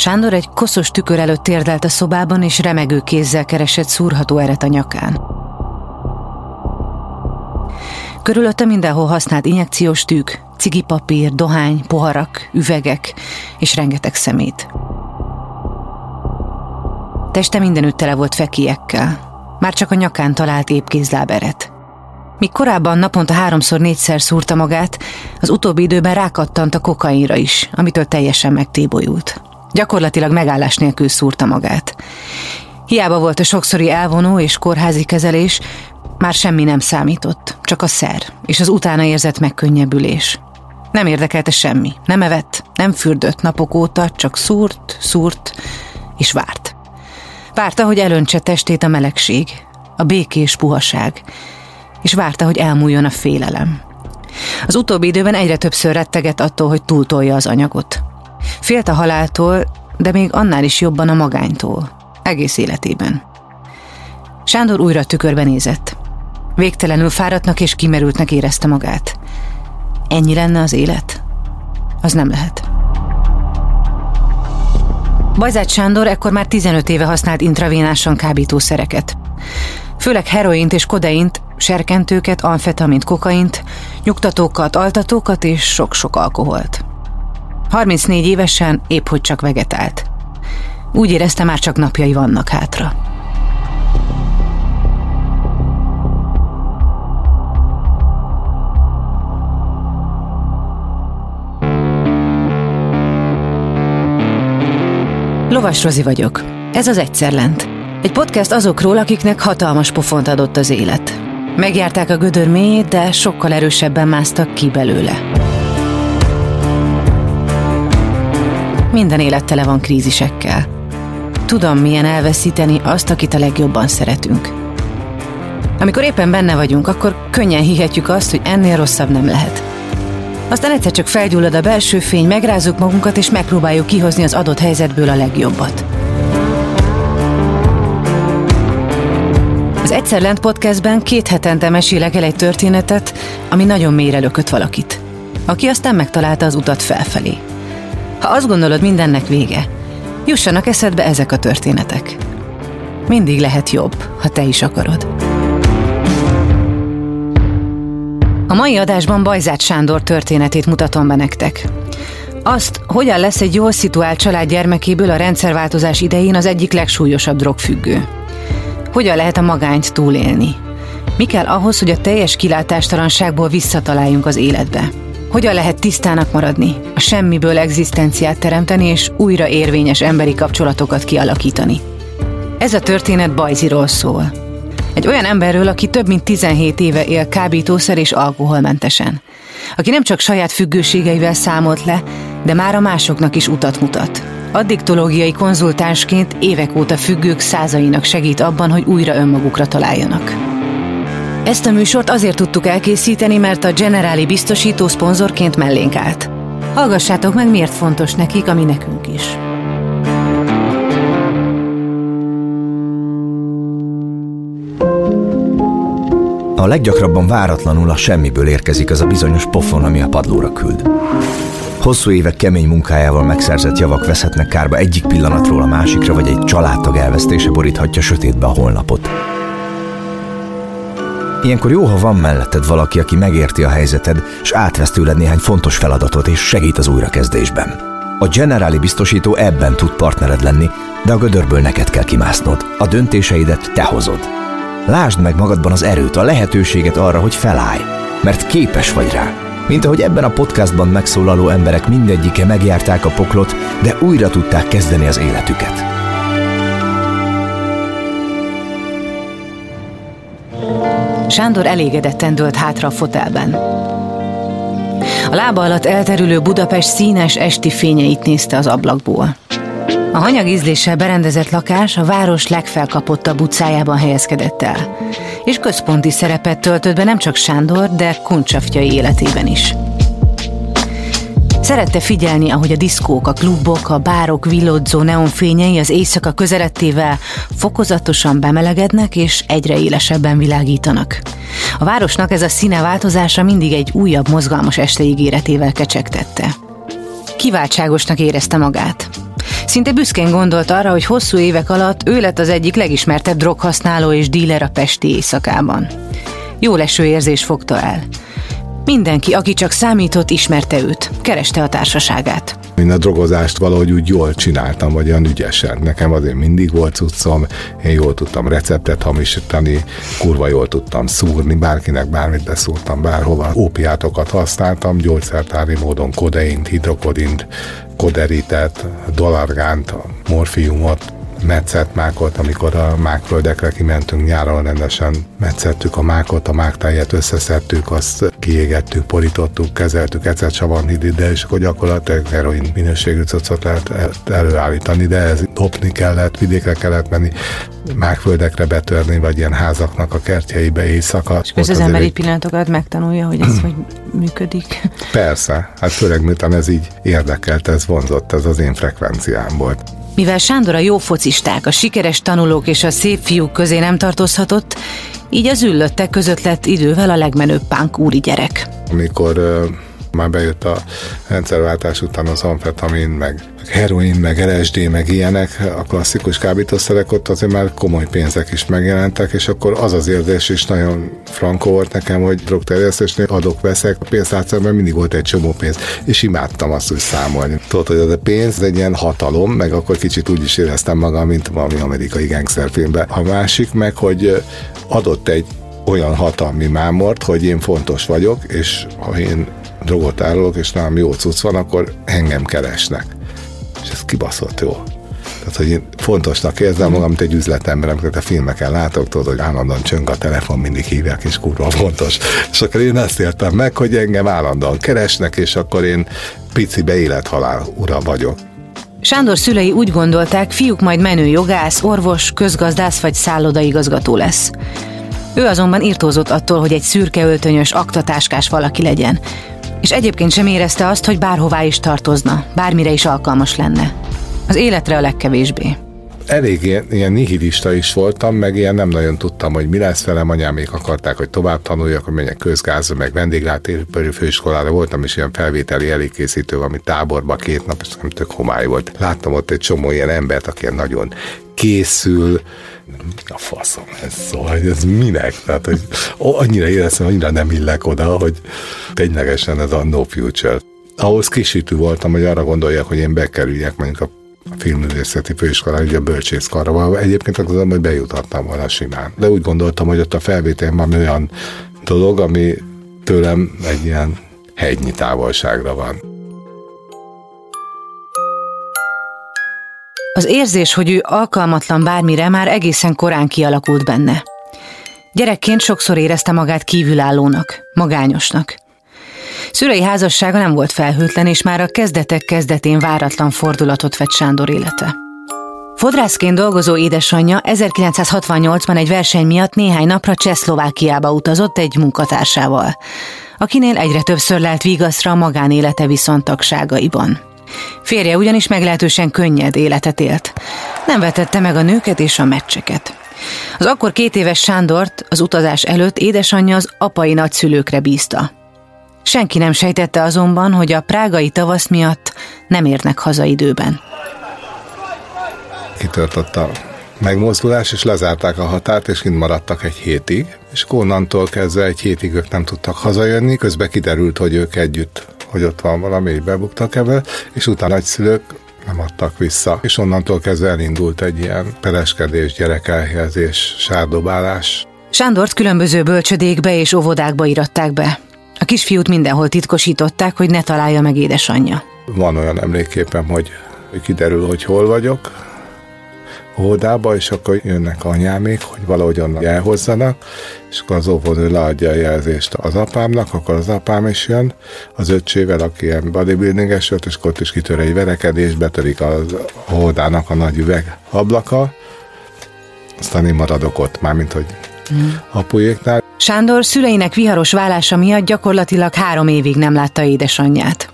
Sándor egy koszos tükör előtt térdelt a szobában, és remegő kézzel keresett szúrható eret a nyakán. Körülötte mindenhol használt injekciós tűk, cigipapír, dohány, poharak, üvegek és rengeteg szemét. Teste mindenütt tele volt fekiekkel. Már csak a nyakán talált épp kézláberet. Míg korábban naponta háromszor-négyszer szúrta magát, az utóbbi időben rákattant a kokainra is, amitől teljesen megtébolyult. Gyakorlatilag megállás nélkül szúrta magát. Hiába volt a sokszori elvonó és kórházi kezelés, már semmi nem számított, csak a szer és az utána érzett megkönnyebbülés. Nem érdekelte semmi, nem evett, nem fürdött napok óta, csak szúrt, szúrt és várt. Várta, hogy elöntse testét a melegség, a békés puhaság, és várta, hogy elmúljon a félelem. Az utóbbi időben egyre többször retteget attól, hogy túltolja az anyagot. Félt a haláltól, de még annál is jobban a magánytól. Egész életében. Sándor újra tükörben nézett. Végtelenül fáradtnak és kimerültnek érezte magát. Ennyi lenne az élet? Az nem lehet. Bajzát Sándor ekkor már 15 éve használt intravénásan kábítószereket. Főleg heroint és kodeint, serkentőket, amfetamint, kokaint, nyugtatókat, altatókat és sok-sok alkoholt. 34 évesen épp hogy csak vegetált. Úgy érezte, már csak napjai vannak hátra. Lovas Rozi vagyok. Ez az Egyszer Lent. Egy podcast azokról, akiknek hatalmas pofont adott az élet. Megjárták a gödör mélyét, de sokkal erősebben másztak ki belőle. Minden élet tele van krízisekkel. Tudom, milyen elveszíteni azt, akit a legjobban szeretünk. Amikor éppen benne vagyunk, akkor könnyen hihetjük azt, hogy ennél rosszabb nem lehet. Aztán egyszer csak felgyullad a belső fény, megrázunk magunkat, és megpróbáljuk kihozni az adott helyzetből a legjobbat. Az Egyszer Lent podcastben két hetente mesélek el egy történetet, ami nagyon mélyre lökött valakit, aki aztán megtalálta az utat felfelé. Ha azt gondolod, mindennek vége, jussanak eszedbe ezek a történetek. Mindig lehet jobb, ha te is akarod. A mai adásban Bajzát Sándor történetét mutatom be nektek. Azt, hogyan lesz egy jól szituált család gyermekéből a rendszerváltozás idején az egyik legsúlyosabb drogfüggő. Hogyan lehet a magányt túlélni? Mi kell ahhoz, hogy a teljes kilátástalanságból visszataláljunk az életbe? Hogyan lehet tisztának maradni, a semmiből egzisztenciát teremteni és újra érvényes emberi kapcsolatokat kialakítani? Ez a történet Bajziról szól. Egy olyan emberről, aki több mint 17 éve él kábítószer és alkoholmentesen. Aki nem csak saját függőségeivel számolt le, de már a másoknak is utat mutat. Addiktológiai konzultánsként évek óta függők százainak segít abban, hogy újra önmagukra találjanak. Ezt a műsort azért tudtuk elkészíteni, mert a Generáli biztosító szponzorként mellénk állt. Hallgassátok meg, miért fontos nekik, ami nekünk is. A leggyakrabban váratlanul a semmiből érkezik az a bizonyos pofon, ami a padlóra küld. Hosszú évek kemény munkájával megszerzett javak veszhetnek kárba egyik pillanatról a másikra, vagy egy családtag elvesztése boríthatja sötétbe a holnapot. Ilyenkor jó, ha van melletted valaki, aki megérti a helyzeted, és átvesz tőled néhány fontos feladatot, és segít az újrakezdésben. A Generáli biztosító ebben tud partnered lenni, de a gödörből neked kell kimásznod. A döntéseidet te hozod. Lásd meg magadban az erőt, a lehetőséget arra, hogy felállj, mert képes vagy rá. Mint ahogy ebben a podcastban megszólaló emberek mindegyike megjárták a poklot, de újra tudták kezdeni az életüket. Sándor elégedetten dőlt hátra a fotelben. A lába alatt elterülő Budapest színes esti fényeit nézte az ablakból. A hanyag ízléssel berendezett lakás a város legfelkapottabb utcájában helyezkedett el, és központi szerepet töltött be nem csak Sándor, de kuncsaftjai életében is. Szerette figyelni, ahogy a diszkók, a klubok, a bárok villodzó neonfényei az éjszaka közelettével fokozatosan bemelegednek és egyre élesebben világítanak. A városnak ez a színe változása mindig egy újabb mozgalmas este ígéretével kecsegtette. Kiváltságosnak érezte magát. Szinte büszkén gondolt arra, hogy hosszú évek alatt ő lett az egyik legismertebb droghasználó és díler a pesti éjszakában. Jó leső érzés fogta el. Mindenki, aki csak számított, ismerte őt, kereste a társaságát. Én a drogozást valahogy úgy jól csináltam, vagy olyan ügyesen. Nekem azért mindig volt cuccom, én jól tudtam receptet hamisítani, kurva jól tudtam szúrni, bárkinek bármit beszúrtam bárhova. Ópiátokat használtam, gyógyszertári módon kodeint, hidrokodint, koderitet, dolargánt, morfiumot, mákot, amikor a mákföldekre kimentünk nyáron rendesen metszettük a mákot, a máktáját összeszedtük, azt kiégettük, porítottuk, kezeltük egyszer de és akkor gyakorlatilag heroin minőségű cuccot lehet előállítani, de ez dobni kellett, vidékre kellett menni, mákföldekre betörni, vagy ilyen házaknak a kertjeibe éjszaka. És ez az emberi egy... pillanatokat megtanulja, hogy ez hogy működik? Persze, hát főleg miután ez így érdekelt, ez vonzott, ez az én frekvenciám volt. Mivel Sándor a jó focisták, a sikeres tanulók és a szép fiúk közé nem tartozhatott, így az üllöttek között lett idővel a legmenőbb pánk úri gyerek. Amikor már bejött a rendszerváltás után az amfetamin, meg heroin, meg LSD, meg ilyenek, a klasszikus kábítószerek ott azért már komoly pénzek is megjelentek, és akkor az az érzés is nagyon frankó volt nekem, hogy drogterjesztésnél adok, veszek, a pénztárcában mindig volt egy csomó pénz, és imádtam azt, hogy számolni. Tudod, hogy az a pénz egy ilyen hatalom, meg akkor kicsit úgy is éreztem magam, mint valami amerikai gangsterfilmben. A másik meg, hogy adott egy olyan hatalmi mámort, hogy én fontos vagyok, és ha én drogot árulok, és nálam jó cucc van, akkor engem keresnek. És ez kibaszott jó. Tehát, hogy én fontosnak érzem magam, mint egy üzletember, amikor a filmeken látok, tudod, hogy állandóan csöng a telefon, mindig hívják, és kurva fontos. És akkor én ezt értem meg, hogy engem állandóan keresnek, és akkor én pici élethalál ura vagyok. Sándor szülei úgy gondolták, fiúk majd menő jogász, orvos, közgazdász vagy szállodaigazgató lesz. Ő azonban írtózott attól, hogy egy szürke öltönyös, aktatáskás valaki legyen, és egyébként sem érezte azt, hogy bárhová is tartozna, bármire is alkalmas lenne. Az életre a legkevésbé. Elég ilyen, ilyen nihilista is voltam, meg ilyen nem nagyon tudtam, hogy mi lesz velem. Anyám még akarták, hogy tovább tanuljak, hogy menjek közgázba, meg vendéglátépörű főiskolára voltam, és ilyen felvételi elégkészítő, ami táborba két nap, és nem tök homály volt. Láttam ott egy csomó ilyen embert, aki nagyon készül, a faszom ez szó, hogy ez minek? Tehát, hogy annyira éreztem, annyira nem illek oda, hogy ténylegesen ez a no future. Ahhoz kisítő voltam, hogy arra gondoljak, hogy én bekerüljek mondjuk a a filmművészeti főiskolára, ugye a bölcsészkarra. Egyébként akkor hogy bejuthattam volna simán. De úgy gondoltam, hogy ott a felvétel van olyan dolog, ami tőlem egy ilyen hegynyi távolságra van. Az érzés, hogy ő alkalmatlan bármire már egészen korán kialakult benne. Gyerekként sokszor érezte magát kívülállónak, magányosnak. Szülei házassága nem volt felhőtlen, és már a kezdetek kezdetén váratlan fordulatot vett Sándor élete. Fodrászként dolgozó édesanyja 1968-ban egy verseny miatt néhány napra Csehszlovákiába utazott egy munkatársával, akinél egyre többször lelt vigaszra a magánélete viszontagságaiban. Férje ugyanis meglehetősen könnyed életet élt. Nem vetette meg a nőket és a meccseket. Az akkor két éves Sándort az utazás előtt édesanyja az apai nagyszülőkre bízta. Senki nem sejtette azonban, hogy a prágai tavasz miatt nem érnek haza időben. Kitörtött a megmozdulás, és lezárták a határt, és kint maradtak egy hétig, és onnantól kezdve egy hétig ők nem tudtak hazajönni, közben kiderült, hogy ők együtt hogy ott van valami, így bebuktak ebbe, és utána nagyszülők nem adtak vissza. És onnantól kezdve elindult egy ilyen pereskedés, gyerekelhelyezés, sárdobálás. Sándort különböző bölcsödékbe és óvodákba iratták be. A kisfiút mindenhol titkosították, hogy ne találja meg édesanyja. Van olyan emléképem, hogy kiderül, hogy hol vagyok, óvodába, és akkor jönnek anyámék, hogy valahogy onnan elhozzanak, és akkor az óvodő leadja a jelzést az apámnak, akkor az apám is jön, az öccsével, aki ilyen bodybuildinges volt, és ott is kitör egy verekedés, betörik az óvodának a nagy üveg ablaka, aztán én maradok ott, mármint hogy mm. apujéknál. Sándor szüleinek viharos vállása miatt gyakorlatilag három évig nem látta édesanyját.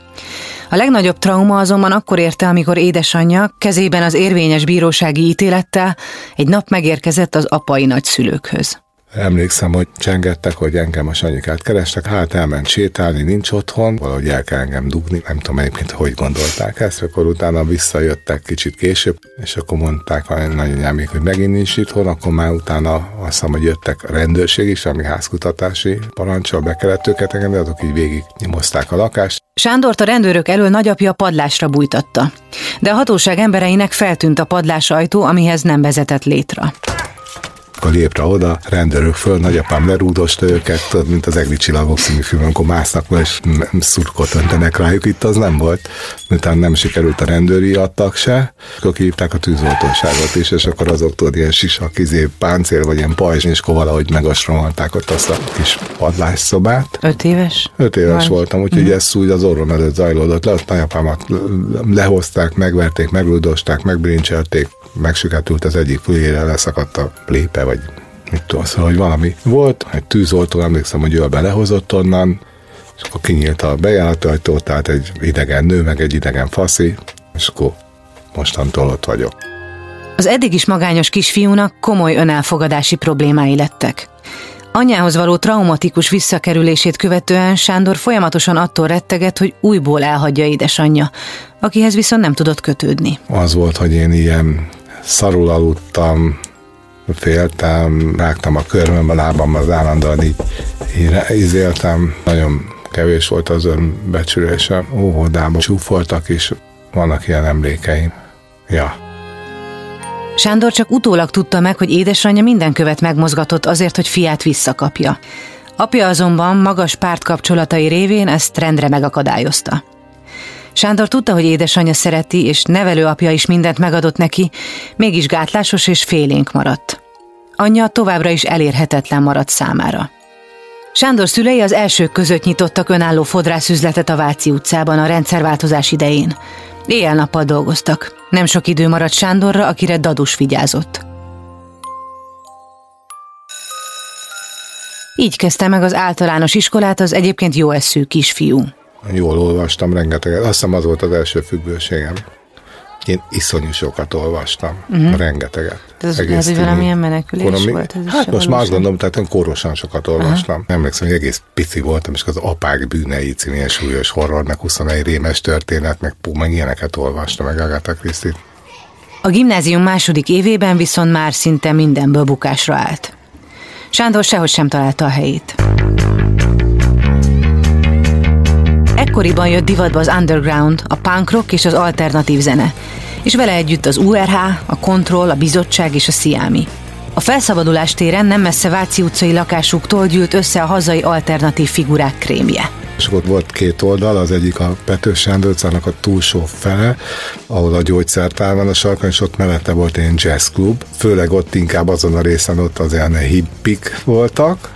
A legnagyobb trauma azonban akkor érte, amikor édesanyja kezében az érvényes bírósági ítélettel egy nap megérkezett az apai nagyszülőkhöz. Emlékszem, hogy csengettek, hogy engem a Sanyikát kerestek, hát elment sétálni, nincs otthon, valahogy el kell engem dugni, nem tudom egyébként, hogy gondolták ezt, akkor utána visszajöttek kicsit később, és akkor mondták a nagyanyámék, hogy megint nincs itthon, akkor már utána azt hiszem, hogy jöttek a rendőrség is, ami házkutatási parancsal be kellett őket engedni, azok így végig nyomozták a lakást. Sándort a rendőrök elől nagyapja padlásra bújtatta, de a hatóság embereinek feltűnt a padlás ajtó, amihez nem vezetett létre akkor lépre oda, rendőrök föl, nagyapám lerúdosta őket, tudod, mint az Egri Csillagok című film, amikor másznak és szurkot öntenek rájuk, itt az nem volt. Miután nem sikerült a rendőri adtak se, akkor kihívták a tűzoltóságot is, és akkor azok tudod, ilyen sisak, izé, páncél, vagy ilyen pajzs, és akkor valahogy megasromolták ott azt a kis padlásszobát. Öt éves? Öt éves Vagy. voltam, úgyhogy mm. ez úgy az orrom előtt zajlódott le, azt nagyapámat lehozták, megverték, megrudosták, megbrincselték, megsüketült az egyik fülére, leszakadt a lépe, vagy mit tudom, szóval, hogy valami volt, egy tűzoltó, emlékszem, hogy ő belehozott onnan, és akkor kinyílt a bejáratajtó, tehát egy idegen nő, meg egy idegen faszi, és akkor mostantól ott vagyok. Az eddig is magányos kisfiúnak komoly önelfogadási problémái lettek. Anyához való traumatikus visszakerülését követően Sándor folyamatosan attól retteget, hogy újból elhagyja édesanyja, akihez viszont nem tudott kötődni. Az volt, hogy én ilyen szarul aludtam, féltem, rágtam a körmöm, a lábam az állandóan így, így. Nagyon kevés volt az önbecsülésem. Óvodában csúfoltak is, vannak ilyen emlékeim. Ja. Sándor csak utólag tudta meg, hogy édesanyja minden követ megmozgatott azért, hogy fiát visszakapja. Apja azonban magas pártkapcsolatai révén ezt rendre megakadályozta. Sándor tudta, hogy édesanyja szereti, és nevelőapja is mindent megadott neki, mégis gátlásos és félénk maradt. Anyja továbbra is elérhetetlen maradt számára. Sándor szülei az elsők között nyitottak önálló fodrászüzletet a Váci utcában a rendszerváltozás idején. Éjjel-nappal dolgoztak. Nem sok idő maradt Sándorra, akire Dadus vigyázott. Így kezdte meg az általános iskolát az egyébként jó eszű kisfiú. Jól olvastam rengeteget. Azt hiszem az volt az első függőségem. Én iszonyú sokat olvastam, uh-huh. rengeteget. Ez, ez hogy valamilyen menekülés koromi, volt? Ez hát most már azt gondolom, tehát én korosan sokat olvastam. Uh-huh. Emlékszem, hogy egész pici voltam, és az apák bűnei című ilyen súlyos horror, meg 21 rémes történet, meg pú, meg ilyeneket olvastam, meg Agatha christie A gimnázium második évében viszont már szinte mindenből bukásra állt. Sándor sehogy sem találta a helyét. Ekkoriban jött divatba az underground, a punk rock és az alternatív zene, és vele együtt az URH, a Kontroll, a Bizottság és a Sziámi. A felszabadulás téren nem messze Váci utcai lakásuktól gyűlt össze a hazai alternatív figurák krémje. És ott volt két oldal, az egyik a Petős Sándor a túlsó fele, ahol a gyógyszertár van a sarkon, és ott mellette volt egy jazzklub. Főleg ott inkább azon a részen ott az ilyen hippik voltak,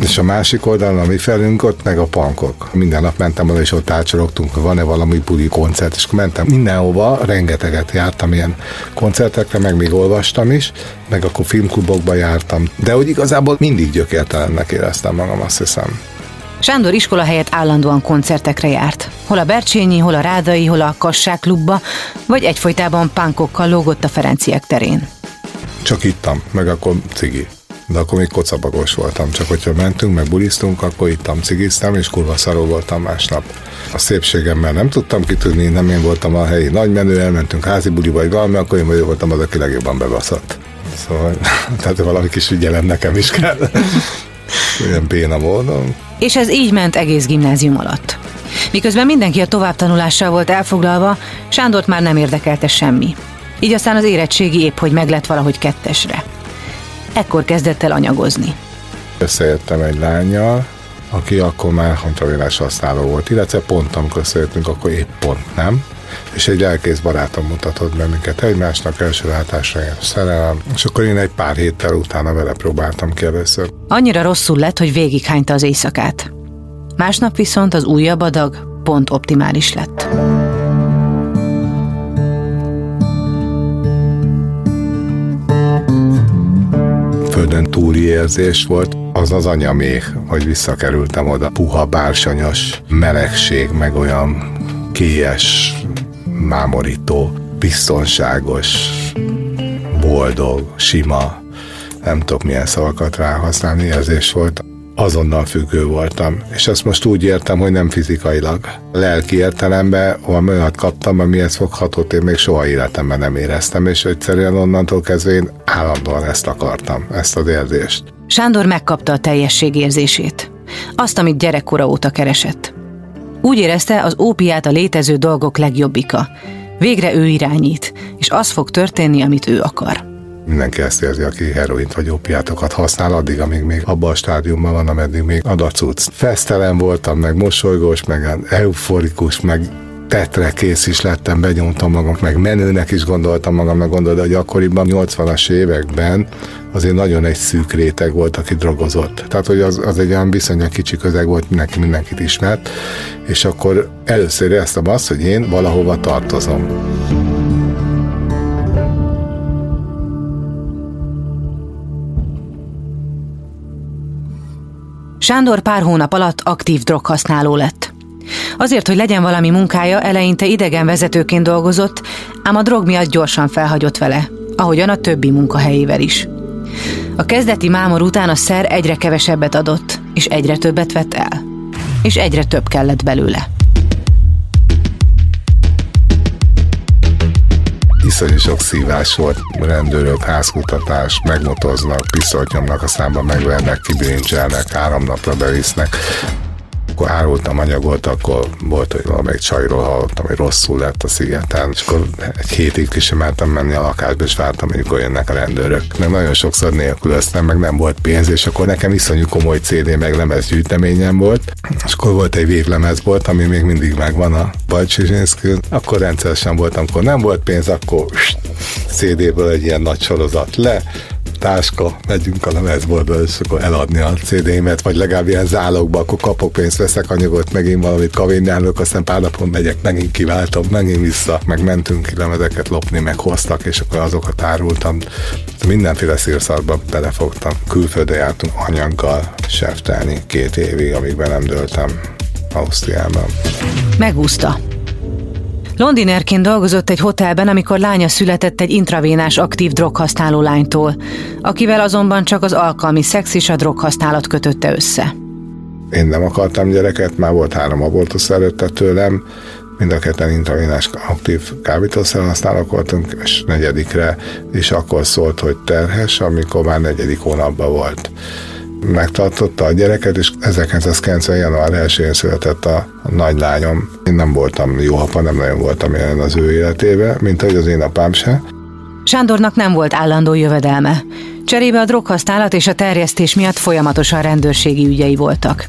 és a másik oldalon, ami felünk, ott meg a pankok. Minden nap mentem oda, és ott átsorogtunk, van-e valami buli koncert, és mentem mindenhova, rengeteget jártam ilyen koncertekre, meg még olvastam is, meg akkor filmklubokba jártam. De hogy igazából mindig gyökértelennek éreztem magam, azt hiszem. Sándor iskola helyett állandóan koncertekre járt. Hol a Bercsényi, hol a Rádai, hol a Kassák klubba, vagy egyfolytában pánkokkal lógott a Ferenciek terén. Csak ittam, meg akkor cigi de akkor még kocabagos voltam, csak hogyha mentünk, meg bulisztunk, akkor ittam, cigiztem, és kurva szaró voltam másnap. A szépségemmel nem tudtam kitudni, nem én voltam a helyi nagymenő, elmentünk házi buli vagy valami, akkor én voltam az, aki legjobban bebaszott. Szóval, tehát valami kis ügyelem nekem is kell. Olyan béna módon. És ez így ment egész gimnázium alatt. Miközben mindenki a továbbtanulással volt elfoglalva, Sándort már nem érdekelte semmi. Így aztán az érettségi épp, hogy meglett valahogy kettesre ekkor kezdett el anyagozni. Összejöttem egy lányjal, aki akkor már kontravénás használó volt, illetve pont amikor összejöttünk, akkor épp pont nem. És egy lelkész barátom mutatott be minket egymásnak, első látásra ilyen szerelem, és akkor én egy pár héttel utána vele próbáltam ki először. Annyira rosszul lett, hogy végighányta az éjszakát. Másnap viszont az újabb adag pont optimális lett. Földön túli érzés volt, az az anyaméh, hogy visszakerültem oda. Puha, bársonyos melegség, meg olyan kélyes, mámorító, biztonságos, boldog, sima. nem tudok milyen szavakat ráhasználni, érzés volt azonnal függő voltam. És ezt most úgy értem, hogy nem fizikailag. Lelki értelemben valami olyat kaptam, amihez foghatót én még soha életemben nem éreztem, és egyszerűen onnantól kezdve én állandóan ezt akartam, ezt az érzést. Sándor megkapta a teljesség érzését. Azt, amit gyerekkora óta keresett. Úgy érezte, az ópiát a létező dolgok legjobbika. Végre ő irányít, és az fog történni, amit ő akar. Mindenki ezt érzi, aki heroint vagy opiátokat használ, addig, amíg még abban a stádiumban van, ameddig még adacuc. Fesztelen voltam, meg mosolygós, meg euforikus, meg tetre kész is lettem, benyomtam magam, meg menőnek is gondoltam magam, meg gondolod, hogy akkoriban, 80-as években azért nagyon egy szűk réteg volt, aki drogozott. Tehát, hogy az, az egy olyan viszonylag kicsi közeg volt, mindenki mindenkit ismert, és akkor először éreztem azt, hogy én valahova tartozom. Sándor pár hónap alatt aktív droghasználó lett. Azért, hogy legyen valami munkája, eleinte idegen vezetőként dolgozott, ám a drog miatt gyorsan felhagyott vele, ahogyan a többi munkahelyével is. A kezdeti mámor után a szer egyre kevesebbet adott, és egyre többet vett el. És egyre több kellett belőle. Iszonyú sok szívás volt, rendőrök, házkutatás, megmotoznak, pisztolyt nyomnak a számba, megvernek, kibilincselnek, három napra bevisznek akkor árultam anyagot, akkor volt, hogy valamelyik csajról hallottam, hogy rosszul lett a szigeten, és akkor egy hétig ki sem mertem menni a lakásba, és vártam, hogy akkor jönnek a rendőrök. Meg nagyon sokszor nélkülöztem, meg nem volt pénz, és akkor nekem iszonyú komoly CD meg lemez gyűjteményem volt, és akkor volt egy véglemez volt, ami még mindig megvan a Bajcsizinszkül, akkor rendszeresen voltam, akkor nem volt pénz, akkor CD-ből egy ilyen nagy sorozat le, táska, megyünk a lemezboltba, és akkor eladni a CD-met, vagy legalább ilyen zálogba, akkor kapok pénzt, veszek anyagot, megint valamit kavinnálok, aztán pár napon megyek, megint kiváltom, megint vissza, meg mentünk ki lemezeket lopni, meg hoztak, és akkor azokat árultam. Mindenféle szírszarba belefogtam. Külföldre jártunk anyaggal seftelni két évig, amíg be nem döltem Ausztriában. Megúszta. Londinerként dolgozott egy hotelben, amikor lánya született egy intravénás aktív droghasználó lánytól, akivel azonban csak az alkalmi szex és a droghasználat kötötte össze. Én nem akartam gyereket, már volt három abortusz előtte tőlem, mind a ketten intravénás aktív kábítószer használók voltunk, és negyedikre is akkor szólt, hogy terhes, amikor már negyedik hónapban volt megtartotta a gyereket, és 1990. január 1-én született a, nagylányom. Én nem voltam jó apa, nem nagyon voltam jelen az ő életébe, mint ahogy az én apám se. Sándornak nem volt állandó jövedelme. Cserébe a droghasználat és a terjesztés miatt folyamatosan rendőrségi ügyei voltak.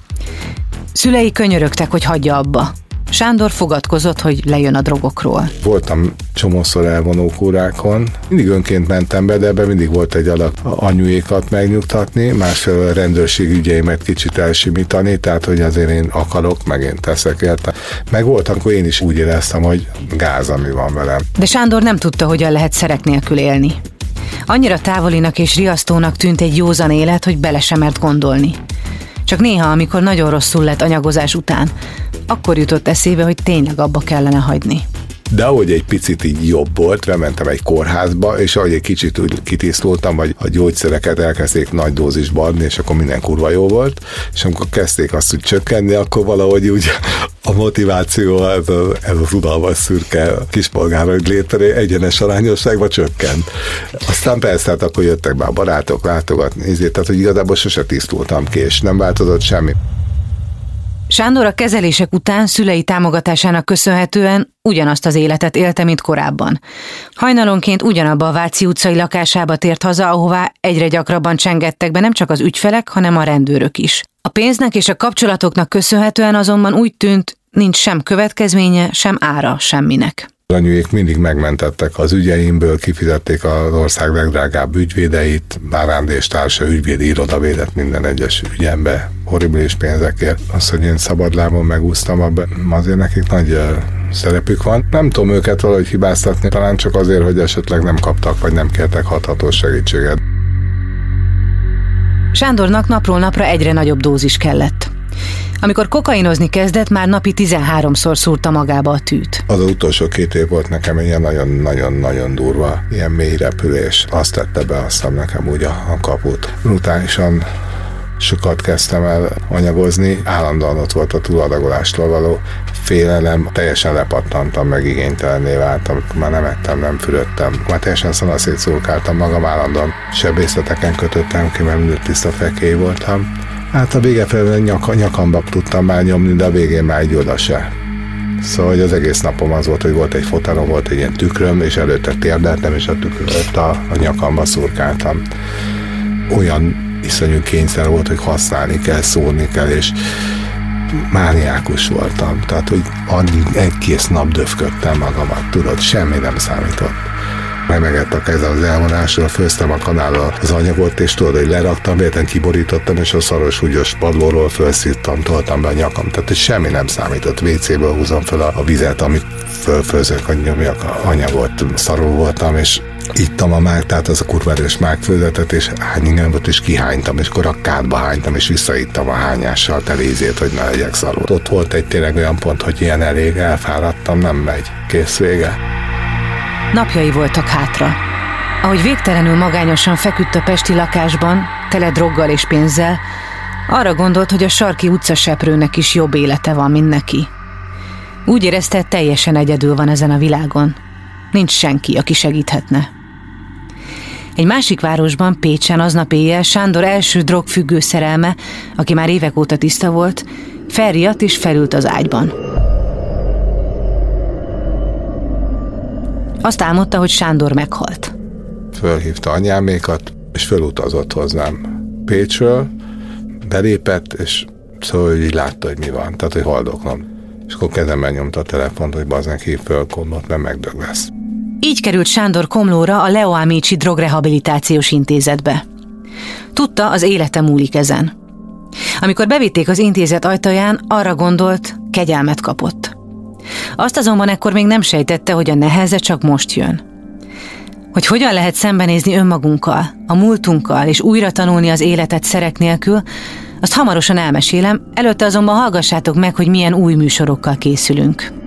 Szülei könyörögtek, hogy hagyja abba. Sándor fogadkozott, hogy lejön a drogokról. Voltam csomószor elvonó kórákon. Mindig önként mentem be, de ebben mindig volt egy alap anyuékat megnyugtatni, másfél a rendőrség ügyeimet kicsit elsimítani, tehát hogy azért én akarok, meg én teszek érte. Meg volt, akkor én is úgy éreztem, hogy gáz, ami van velem. De Sándor nem tudta, hogyan lehet szerek nélkül élni. Annyira távolinak és riasztónak tűnt egy józan élet, hogy bele sem mert gondolni. Csak néha, amikor nagyon rosszul lett anyagozás után, akkor jutott eszébe, hogy tényleg abba kellene hagyni. De ahogy egy picit így jobb volt, bementem egy kórházba, és ahogy egy kicsit úgy kitisztultam, vagy a gyógyszereket elkezdték nagy dózisba adni, és akkor minden kurva jó volt, és amikor kezdték azt úgy csökkenni, akkor valahogy úgy a motiváció, ez, a, ez az udalmas szürke kispolgárok létre egyenes arányosságban csökkent. Aztán persze, hát akkor jöttek be a barátok látogatni, ezért, tehát hogy igazából sose tisztultam ki, és nem változott semmi. Sándor a kezelések után szülei támogatásának köszönhetően ugyanazt az életet élte, mint korábban. Hajnalonként ugyanabba a Váci utcai lakásába tért haza, ahová egyre gyakrabban csengettek be nem csak az ügyfelek, hanem a rendőrök is. A pénznek és a kapcsolatoknak köszönhetően azonban úgy tűnt, nincs sem következménye, sem ára semminek. Anyuék mindig megmentettek az ügyeimből, kifizették az ország legdrágább ügyvédeit, Bárándés társa ügyvédi irodavédet minden egyes ügyembe, horribilis pénzekért. Az, hogy én szabadlábon megúsztam, abban azért nekik nagy szerepük van. Nem tudom őket valahogy hibáztatni, talán csak azért, hogy esetleg nem kaptak, vagy nem kértek hathatós segítséget. Sándornak napról napra egyre nagyobb dózis kellett. Amikor kokainozni kezdett, már napi 13-szor szúrta magába a tűt. Az utolsó két év volt nekem ilyen nagyon-nagyon-nagyon durva, ilyen mély repülés. Azt tette be aztán nekem úgy a, a kaput. Brutálisan sokat kezdtem el anyagozni, állandóan ott volt a túladagolástól való félelem, teljesen lepattantam, meg igénytelenné váltam, már nem ettem, nem fürödtem, már teljesen szanaszét szurkáltam magam állandóan, sebészeteken kötöttem ki, mert tiszta fekély voltam. Hát a vége felé nyak, nyakamba tudtam már nyomni, de a végén már egy oda se. Szóval hogy az egész napom az volt, hogy volt egy fotelom, volt egy ilyen tükröm, és előtte térdeltem, és a tükröt a, a nyakamba szurkáltam. Olyan iszonyú kényszer volt, hogy használni kell, szólni kell, és mániákus voltam. Tehát, hogy addig egész nap döfködtem magamat, tudod, semmi nem számított remegett a keze az elvonásra, főztem a kanállal az anyagot, és tudod, hogy leraktam, érten kiborítottam, és a szaros húgyos padlóról felszíttam, toltam be a nyakam. Tehát, hogy semmi nem számított. WC-ből húzom fel a, a vizet, amit fölfőzök, hogy nyomjak a anyagot. Szarul voltam, és ittam a mág, tehát az a kurva erős mágfőzetet, és hányingámot is kihánytam, és akkor a kádba hánytam, és visszaittam a hányással telézét, hogy ne legyek szarul. Ott volt egy tényleg olyan pont, hogy ilyen elég, elfáradtam, nem megy. Kész vége. Napjai voltak hátra. Ahogy végtelenül magányosan feküdt a pesti lakásban, tele droggal és pénzzel, arra gondolt, hogy a sarki utcaseprőnek is jobb élete van, mint neki. Úgy érezte, teljesen egyedül van ezen a világon. Nincs senki, aki segíthetne. Egy másik városban, Pécsen aznap éjjel Sándor első drogfüggő szerelme, aki már évek óta tiszta volt, felriadt és felült az ágyban. Azt álmodta, hogy Sándor meghalt. Fölhívta anyámékat, és fölutazott hozzám Pécsről, belépett, és szóval így látta, hogy mi van, tehát hogy haldoklom. És akkor kezemben nyomta a telefont, hogy bazdnek hív föl komlót, mert megdög lesz. Így került Sándor Komlóra a Leo Amici Drogrehabilitációs Intézetbe. Tudta, az élete múlik ezen. Amikor bevitték az intézet ajtaján, arra gondolt, kegyelmet kapott. Azt azonban ekkor még nem sejtette, hogy a neheze csak most jön. Hogy hogyan lehet szembenézni önmagunkkal, a múltunkkal, és újra tanulni az életet szerek nélkül, azt hamarosan elmesélem, előtte azonban hallgassátok meg, hogy milyen új műsorokkal készülünk.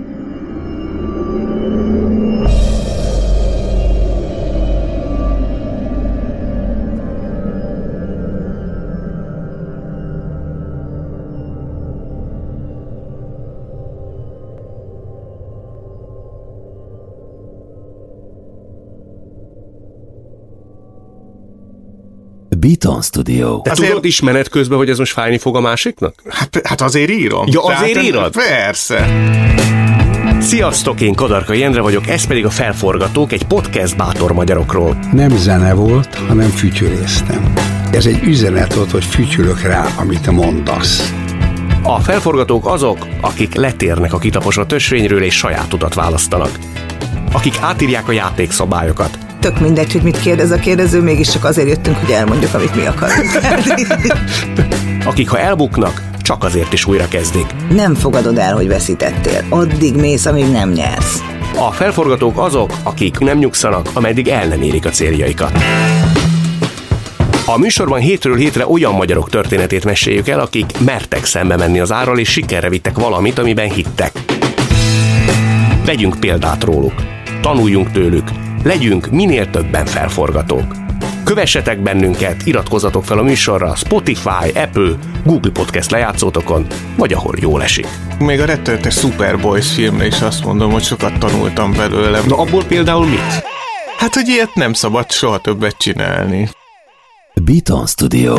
Beaton Studio. Te azért... tudod is menet közben, hogy ez most fájni fog a másiknak? Hát, hát azért írom. Ja, azért Tehát, írod? Persze. Sziasztok, én Kadarka Jendre vagyok, ez pedig a Felforgatók, egy podcast bátor magyarokról. Nem zene volt, hanem fütyüléztem. Ez egy üzenet volt, hogy fütyülök rá, amit mondasz. A felforgatók azok, akik letérnek a kitaposott ösvényről és saját utat választanak. Akik átírják a játékszabályokat, tök mindegy, hogy mit kérdez a kérdező, mégiscsak azért jöttünk, hogy elmondjuk, amit mi akarunk. Akik ha elbuknak, csak azért is újra kezdik. Nem fogadod el, hogy veszítettél. Addig mész, amíg nem nyersz. A felforgatók azok, akik nem nyugszanak, ameddig el nem érik a céljaikat. A műsorban hétről hétre olyan magyarok történetét meséljük el, akik mertek szembe menni az árral, és sikerre vittek valamit, amiben hittek. Vegyünk példát róluk. Tanuljunk tőlük, legyünk minél többen felforgatók. Kövessetek bennünket, iratkozzatok fel a műsorra Spotify, Apple, Google Podcast lejátszótokon, vagy ahol jól esik. Még a rettenetes Superboys filmre is azt mondom, hogy sokat tanultam belőle. Na abból például mit? Hát, hogy ilyet nem szabad soha többet csinálni. Beaton Studio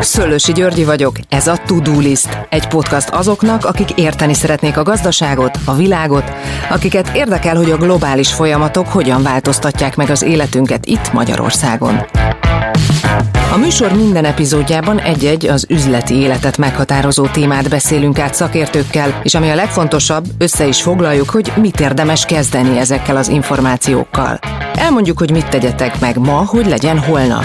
Szőlősi Györgyi vagyok, ez a To-Do List, egy podcast azoknak, akik érteni szeretnék a gazdaságot, a világot, akiket érdekel, hogy a globális folyamatok hogyan változtatják meg az életünket itt Magyarországon. A műsor minden epizódjában egy-egy az üzleti életet meghatározó témát beszélünk át szakértőkkel, és ami a legfontosabb, össze is foglaljuk, hogy mit érdemes kezdeni ezekkel az információkkal. Elmondjuk, hogy mit tegyetek meg ma, hogy legyen holnap.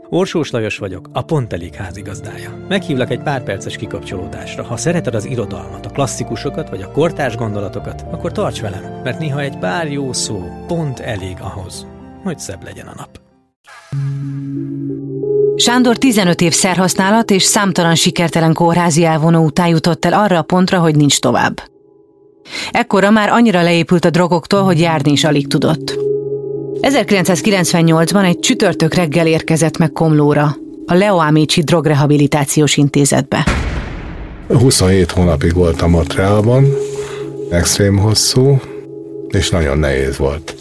Orsós Lajos vagyok, a Pont Elég házigazdája. Meghívlak egy pár perces kikapcsolódásra. Ha szereted az irodalmat, a klasszikusokat vagy a kortárs gondolatokat, akkor tarts velem, mert néha egy pár jó szó pont elég ahhoz, hogy szebb legyen a nap. Sándor 15 év szerhasználat és számtalan sikertelen kórházi elvonó után jutott el arra a pontra, hogy nincs tovább. Ekkora már annyira leépült a drogoktól, hogy járni is alig tudott. 1998-ban egy csütörtök reggel érkezett meg Komlóra, a Leo Amici Drogrehabilitációs Intézetbe. 27 hónapig voltam ott reában, extrém hosszú, és nagyon nehéz volt.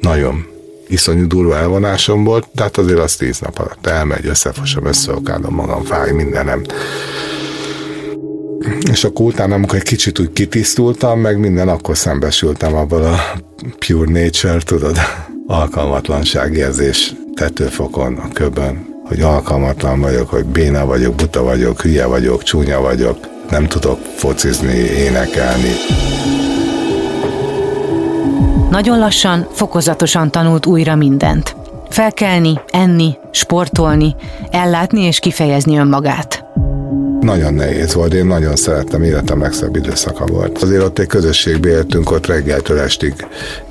Nagyon iszonyú durva elvonásom volt, de hát azért az tíz nap alatt elmegy, összefosom, összeokádom magam, fáj mindenem. És akkor utána, amikor egy kicsit úgy kitisztultam, meg minden, akkor szembesültem abban a pure nature, tudod, alkalmatlanságérzés tetőfokon, a köbön, hogy alkalmatlan vagyok, hogy béna vagyok, buta vagyok, hülye vagyok, csúnya vagyok, nem tudok focizni, énekelni. Nagyon lassan, fokozatosan tanult újra mindent. Felkelni, enni, sportolni, ellátni és kifejezni önmagát. Nagyon nehéz volt, én nagyon szerettem, életem legszebb időszaka volt. Azért ott egy közösségbe éltünk, ott reggeltől estig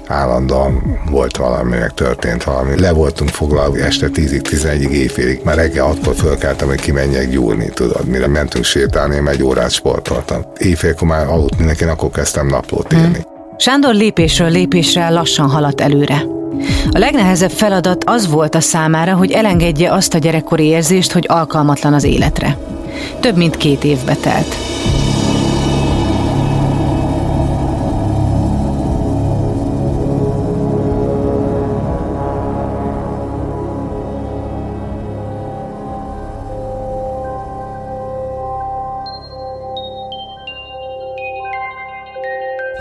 állandóan volt valami, meg történt valami. Le voltunk foglalva este 10-ig, 11-ig éjfélig, mert reggel attól fölkeltem, hogy kimenjek gyúrni, tudod, mire mentünk sétálni, én egy órát sportoltam. Éjfélkor már aludt mindenki, akkor kezdtem naplót írni. Hmm. Sándor lépésről lépésre lassan haladt előre. A legnehezebb feladat az volt a számára, hogy elengedje azt a gyerekkori érzést, hogy alkalmatlan az életre. Több mint két évbe telt.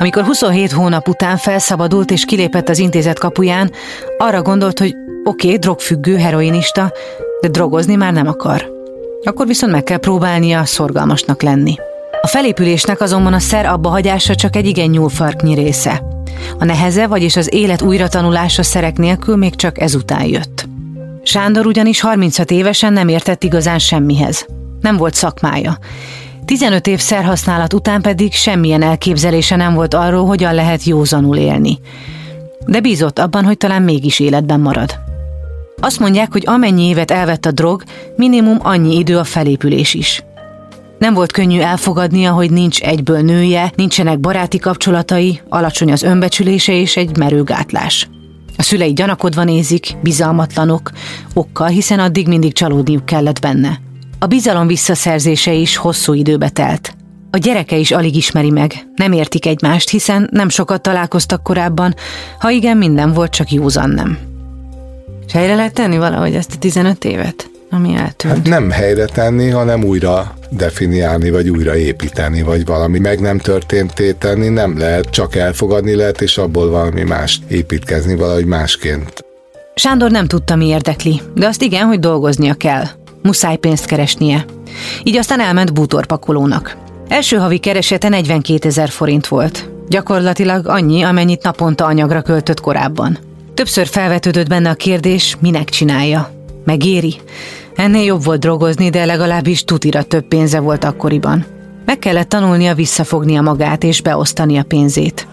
Amikor 27 hónap után felszabadult és kilépett az intézet kapuján, arra gondolt, hogy oké, okay, drogfüggő, heroinista, de drogozni már nem akar. Akkor viszont meg kell próbálnia szorgalmasnak lenni. A felépülésnek azonban a szer abba hagyása csak egy igen nyúlfarknyi része. A neheze, vagyis az élet újratanulása szerek nélkül még csak ezután jött. Sándor ugyanis 36 évesen nem értett igazán semmihez. Nem volt szakmája. 15 év szerhasználat után pedig semmilyen elképzelése nem volt arról, hogyan lehet józanul élni. De bízott abban, hogy talán mégis életben marad. Azt mondják, hogy amennyi évet elvett a drog, minimum annyi idő a felépülés is. Nem volt könnyű elfogadnia, hogy nincs egyből nője, nincsenek baráti kapcsolatai, alacsony az önbecsülése és egy merőgátlás. A szülei gyanakodva nézik, bizalmatlanok, okkal, hiszen addig mindig csalódniuk kellett benne. A bizalom visszaszerzése is hosszú időbe telt. A gyereke is alig ismeri meg, nem értik egymást, hiszen nem sokat találkoztak korábban, ha igen, minden volt, csak józan nem. És helyre lehet tenni valahogy ezt a 15 évet, ami eltűnt? Hát nem helyre tenni, hanem újra definiálni, vagy újra építeni, vagy valami meg nem történt tenni, nem lehet, csak elfogadni lehet, és abból valami mást építkezni, valahogy másként. Sándor nem tudta, mi érdekli, de azt igen, hogy dolgoznia kell. Muszáj pénzt keresnie. Így aztán elment bútorpakolónak. Első havi keresete 42 ezer forint volt. Gyakorlatilag annyi, amennyit naponta anyagra költött korábban. Többször felvetődött benne a kérdés, minek csinálja. Megéri? Ennél jobb volt drogozni, de legalábbis tutira több pénze volt akkoriban. Meg kellett tanulnia visszafognia magát és beosztani a pénzét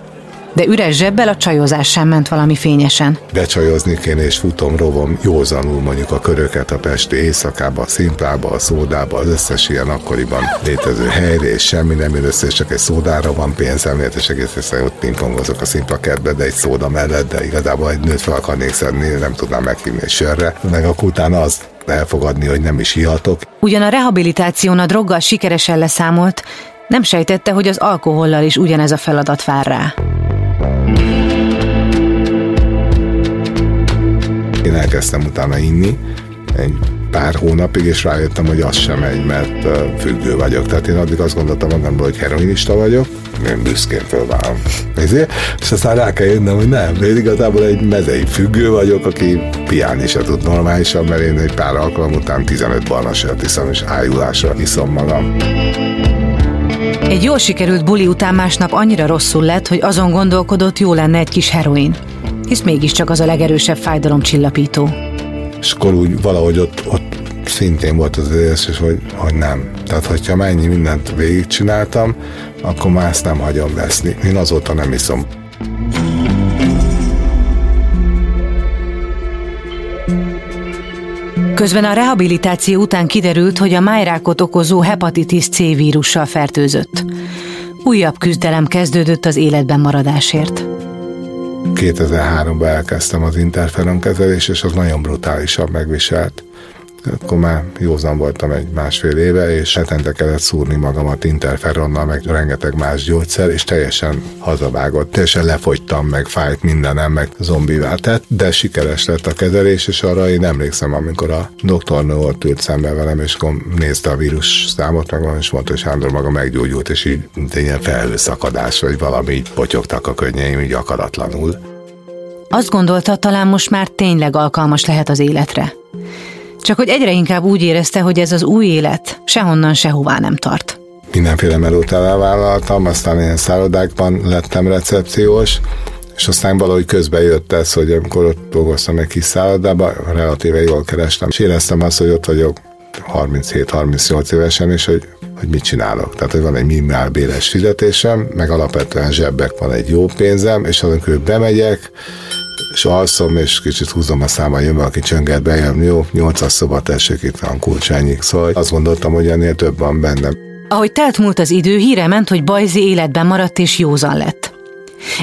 de üres zsebbel a csajozás sem ment valami fényesen. Becsajozni kéne és futom, rovom józanul mondjuk a köröket a Pesti éjszakába, a szimplába, a szódába, az összes ilyen akkoriban létező helyre, és semmi nem jön össze, és csak egy szódára van pénzem, és egész egyszerűen ott pingpongozok a szimpla kertbe, de egy szóda mellett, de igazából egy nőt fel akarnék szedni, nem tudnám meghívni egy sörre, meg akkor utána az elfogadni, hogy nem is hihatok. Ugyan a rehabilitáción a droggal sikeresen leszámolt, nem sejtette, hogy az alkohollal is ugyanez a feladat vár rá. Én elkezdtem utána inni, egy pár hónapig, és rájöttem, hogy az sem megy, mert függő vagyok. Tehát én addig azt gondoltam magamról, hogy heroinista vagyok, én büszkén fölvállom. És aztán rá kell jönnöm, hogy nem, én igazából egy mezei függő vagyok, aki piálni se tud normálisan, mert én egy pár alkalom után 15 barna sört iszom, és ájulásra iszom magam. Egy jól sikerült buli után másnap annyira rosszul lett, hogy azon gondolkodott, jó lenne egy kis heroin. Hisz mégiscsak az a legerősebb fájdalomcsillapító. És akkor úgy valahogy ott, ott szintén volt az érzés, hogy, hogy nem. Tehát, hogyha mennyi mindent végigcsináltam, akkor már ezt nem hagyom veszni. Én azóta nem iszom. Közben a rehabilitáció után kiderült, hogy a májrákot okozó hepatitis C vírussal fertőzött. Újabb küzdelem kezdődött az életben maradásért. 2003-ban elkezdtem az interferon kezelés, és az nagyon brutálisan megviselt akkor már józan voltam egy másfél éve, és hetente kellett szúrni magamat interferonnal, meg rengeteg más gyógyszer, és teljesen hazavágott. Teljesen lefogytam, meg fájt mindenem, meg zombivá tett, de sikeres lett a kezelés, és arra én emlékszem, amikor a doktornő ott ült szembe velem, és akkor nézte a vírus számot, meg és mondta, hogy Sándor maga meggyógyult, és így ilyen felhőszakadás, vagy valami így potyogtak a könnyeim, így akaratlanul. Azt gondolta, talán most már tényleg alkalmas lehet az életre. Csak hogy egyre inkább úgy érezte, hogy ez az új élet sehonnan sehová nem tart. Mindenféle melót elvállaltam, aztán ilyen szállodákban lettem recepciós, és aztán valahogy közben jött ez, hogy amikor ott dolgoztam egy kis szállodában, relatíve jól kerestem, és éreztem azt, hogy ott vagyok 37-38 évesen, és hogy, hogy mit csinálok. Tehát, hogy van egy minimál béres fizetésem, meg alapvetően zsebbek van egy jó pénzem, és azon bemegyek, és alszom, és kicsit húzom a száma, jön aki csönget, bejön, jó, nyolcas szoba, tessék, itt van kulcsányik. Szóval azt gondoltam, hogy ennél több van bennem. Ahogy telt múlt az idő, híre ment, hogy Bajzi életben maradt és józan lett.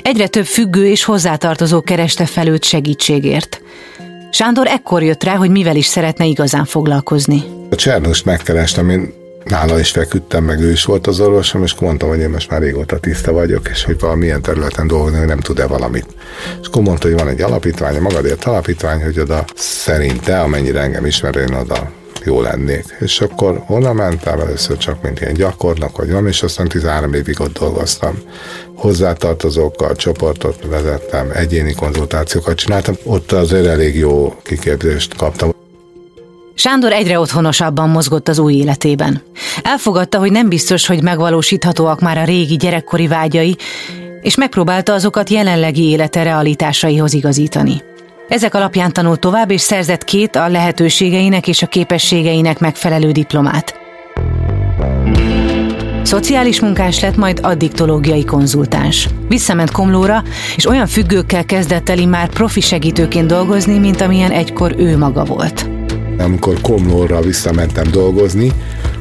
Egyre több függő és hozzátartozó kereste fel őt segítségért. Sándor ekkor jött rá, hogy mivel is szeretne igazán foglalkozni. A Csernust megkerestem, én nála is feküdtem, meg ő is volt az orvosom, és mondtam, hogy én most már régóta tiszta vagyok, és hogy valamilyen területen dolgozni, hogy nem tud-e valamit. És akkor mondta, hogy van egy alapítvány, a magadért alapítvány, hogy oda szerinte, amennyire engem ismer, én oda jó lennék. És akkor onnan mentem először csak, mint ilyen gyakornok, vagy van, és aztán 13 évig ott dolgoztam. Hozzátartozókkal csoportot vezettem, egyéni konzultációkat csináltam, ott azért elég jó kiképzést kaptam. Sándor egyre otthonosabban mozgott az új életében. Elfogadta, hogy nem biztos, hogy megvalósíthatóak már a régi gyerekkori vágyai, és megpróbálta azokat jelenlegi élete realitásaihoz igazítani. Ezek alapján tanult tovább, és szerzett két a lehetőségeinek és a képességeinek megfelelő diplomát. Szociális munkás lett, majd addiktológiai konzultáns. Visszament Komlóra, és olyan függőkkel kezdett el már profi segítőként dolgozni, mint amilyen egykor ő maga volt amikor Komlóra visszamentem dolgozni,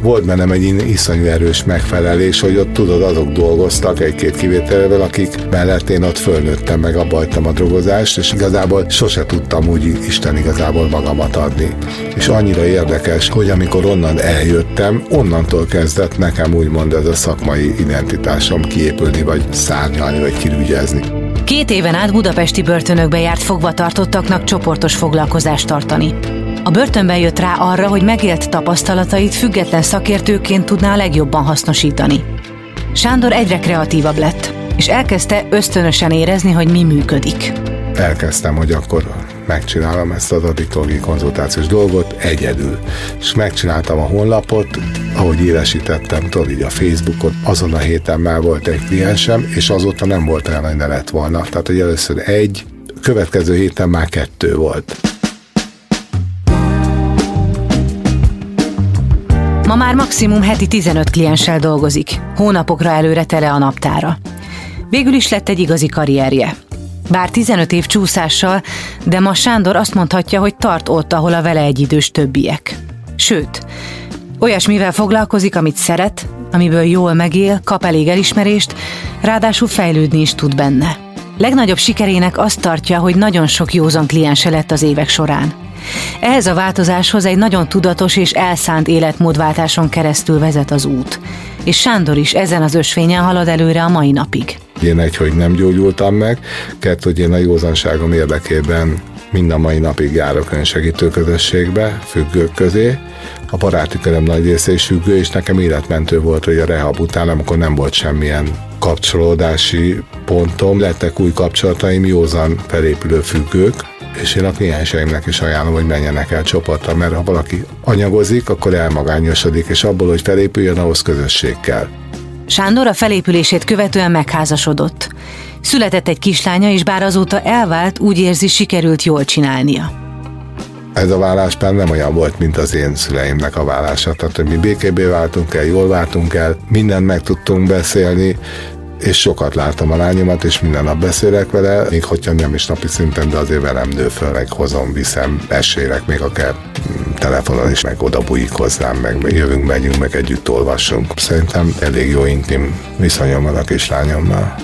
volt bennem egy iszonyú erős megfelelés, hogy ott tudod, azok dolgoztak egy-két kivételével, akik mellett én ott fölnőttem, meg abba a drogozást, és igazából sose tudtam úgy Isten igazából magamat adni. És annyira érdekes, hogy amikor onnan eljöttem, onnantól kezdett nekem úgymond ez a szakmai identitásom kiépülni, vagy szárnyalni, vagy kirügyezni. Két éven át budapesti börtönökbe járt fogvatartottaknak csoportos foglalkozást tartani. A börtönben jött rá arra, hogy megélt tapasztalatait független szakértőként tudná a legjobban hasznosítani. Sándor egyre kreatívabb lett, és elkezdte ösztönösen érezni, hogy mi működik. Elkezdtem, hogy akkor megcsinálom ezt az addiktológiai konzultációs dolgot egyedül. És megcsináltam a honlapot, ahogy élesítettem, tudod, így a Facebookot, azon a héten már volt egy kliensem, és azóta nem volt olyan, hogy ne lett volna. Tehát, hogy először egy, következő héten már kettő volt. Ma már maximum heti 15 klienssel dolgozik, hónapokra előre tele a naptára. Végül is lett egy igazi karrierje. Bár 15 év csúszással, de ma Sándor azt mondhatja, hogy tart ott, ahol a vele egyidős többiek. Sőt, olyasmivel foglalkozik, amit szeret, amiből jól megél, kap elég elismerést, ráadásul fejlődni is tud benne. Legnagyobb sikerének azt tartja, hogy nagyon sok józan kliense lett az évek során. Ehhez a változáshoz egy nagyon tudatos és elszánt életmódváltáson keresztül vezet az út. És Sándor is ezen az ösvényen halad előre a mai napig. Én egy, hogy nem gyógyultam meg, kettő, hogy én a józanságom érdekében Mind a mai napig járok önsegítő közösségbe, függők közé. A baráti köröm nagy része is függő, és nekem életmentő volt, hogy a rehab után, amikor nem volt semmilyen kapcsolódási pontom, lettek új kapcsolataim, józan felépülő függők, és én a klienseimnek is ajánlom, hogy menjenek el csoportra, mert ha valaki anyagozik, akkor elmagányosodik, és abból, hogy felépüljön, ahhoz közösség kell. Sándor a felépülését követően megházasodott. Született egy kislánya, és bár azóta elvált, úgy érzi, sikerült jól csinálnia. Ez a vállás már nem olyan volt, mint az én szüleimnek a vállása. Tehát, hogy mi békébé váltunk el, jól váltunk el, mindent meg tudtunk beszélni, és sokat látom a lányomat, és minden nap beszélek vele, még hogyha nem is napi szinten, de azért velem nő föl, meg hozom, viszem, mesélek, még akár telefonon is, meg oda bújik hozzám, meg jövünk, megyünk, meg együtt olvassunk. Szerintem elég jó intim viszonyom van a kislányommal.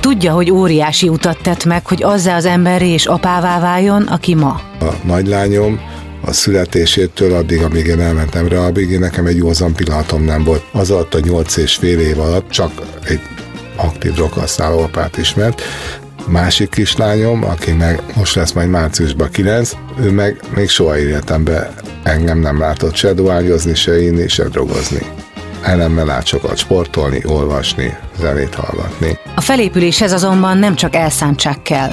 Tudja, hogy óriási utat tett meg, hogy azzá az emberré és apává váljon, aki ma. A nagylányom a születésétől addig, amíg én elmentem rá, addig nekem egy józan pillanatom nem volt. Az alatt a nyolc és fél év alatt csak egy aktív droghasználó apát ismert, másik kislányom, aki meg most lesz majd márciusban 9, ő meg még soha életemben engem nem látott se dohányozni, se inni, se drogozni. Ellenben lát sokat sportolni, olvasni, zenét hallgatni. A felépüléshez azonban nem csak elszántság kell.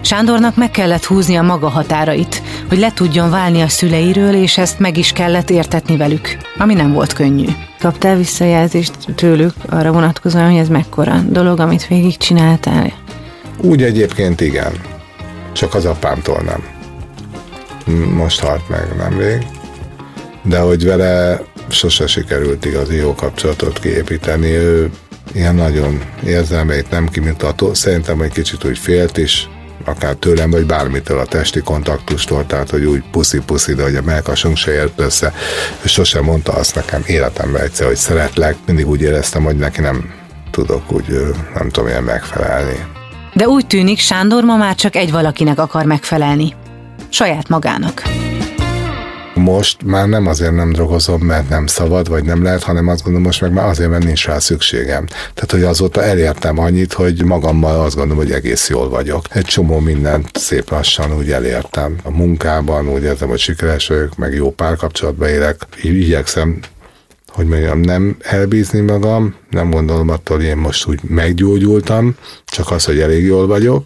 Sándornak meg kellett húzni a maga határait, hogy le tudjon válni a szüleiről, és ezt meg is kellett értetni velük, ami nem volt könnyű. Kaptál visszajelzést tőlük arra vonatkozóan, hogy ez mekkora dolog, amit végigcsináltál? Úgy egyébként igen, csak az apámtól nem. Most halt meg nemrég, de hogy vele sose sikerült igazi jó kapcsolatot kiépíteni, ő ilyen nagyon érzelmeit nem kimutató, szerintem egy kicsit úgy félt is, akár tőlem, vagy bármitől a testi kontaktustól, tehát hogy úgy puszi-puszi, de hogy a melkasunk se ért össze, és sosem mondta azt nekem életemben egyszer, hogy szeretlek, mindig úgy éreztem, hogy neki nem tudok úgy, nem tudom ilyen megfelelni. De úgy tűnik, Sándor ma már csak egy valakinek akar megfelelni. Saját magának. Most már nem azért nem drogozom, mert nem szabad, vagy nem lehet, hanem azt gondolom most meg már azért, mert nincs rá szükségem. Tehát, hogy azóta elértem annyit, hogy magammal azt gondolom, hogy egész jól vagyok. Egy csomó mindent szép lassan úgy elértem. A munkában úgy érzem, hogy sikeres vagyok, meg jó párkapcsolatban élek. Így igyekszem hogy mondjam, nem elbízni magam, nem gondolom attól, hogy én most úgy meggyógyultam, csak az, hogy elég jól vagyok,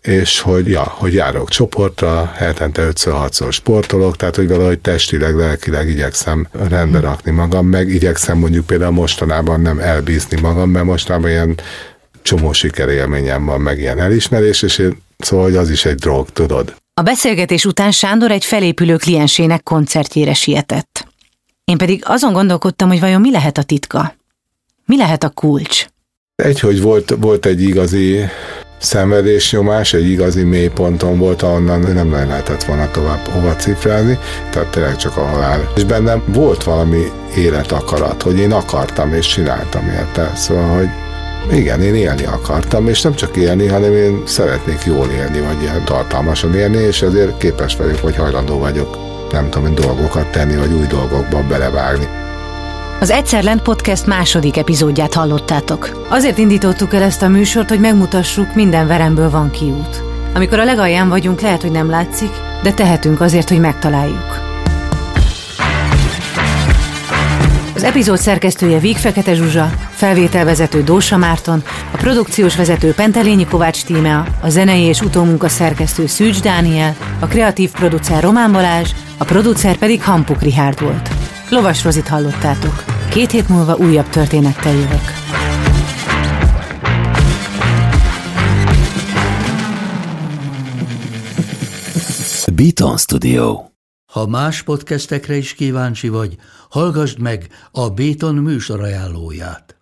és hogy, ja, hogy járok csoportra, hetente 5-6-szor sportolok, tehát hogy valahogy testileg, lelkileg igyekszem rendbe rakni magam, meg igyekszem mondjuk például mostanában nem elbízni magam, mert mostanában ilyen csomó sikerélményem van, meg ilyen elismerés, és én, szóval hogy az is egy drog, tudod. A beszélgetés után Sándor egy felépülő kliensének koncertjére sietett. Én pedig azon gondolkodtam, hogy vajon mi lehet a titka? Mi lehet a kulcs? Egy, hogy volt, volt egy igazi szenvedésnyomás, egy igazi mélyponton volt, ahonnan nem lehetett volna tovább hova cifrázni, tehát tényleg csak a halál. És bennem volt valami életakarat, hogy én akartam és csináltam érte. Szóval, hogy igen, én élni akartam, és nem csak élni, hanem én szeretnék jól élni, vagy ilyen tartalmasan élni, és ezért képes vagyok, vagy hajlandó vagyok, nem tudom, dolgokat tenni, vagy új dolgokba belevágni. Az Egyszer Lent Podcast második epizódját hallottátok. Azért indítottuk el ezt a műsort, hogy megmutassuk, minden veremből van kiút. Amikor a legalján vagyunk, lehet, hogy nem látszik, de tehetünk azért, hogy megtaláljuk. Az epizód szerkesztője Víg Fekete Zsuzsa, felvételvezető Dósa Márton, a produkciós vezető Pentelényi Kovács Tímea, a zenei és utómunka szerkesztő Szűcs Dániel, a kreatív producer Román Balázs, a producer pedig Hampuk Rihárd volt. Lovas Rozit hallottátok. Két hét múlva újabb történettel jövök. Beaton Studio. Ha más podcastekre is kíváncsi vagy, hallgassd meg a Béton műsor ajánlóját.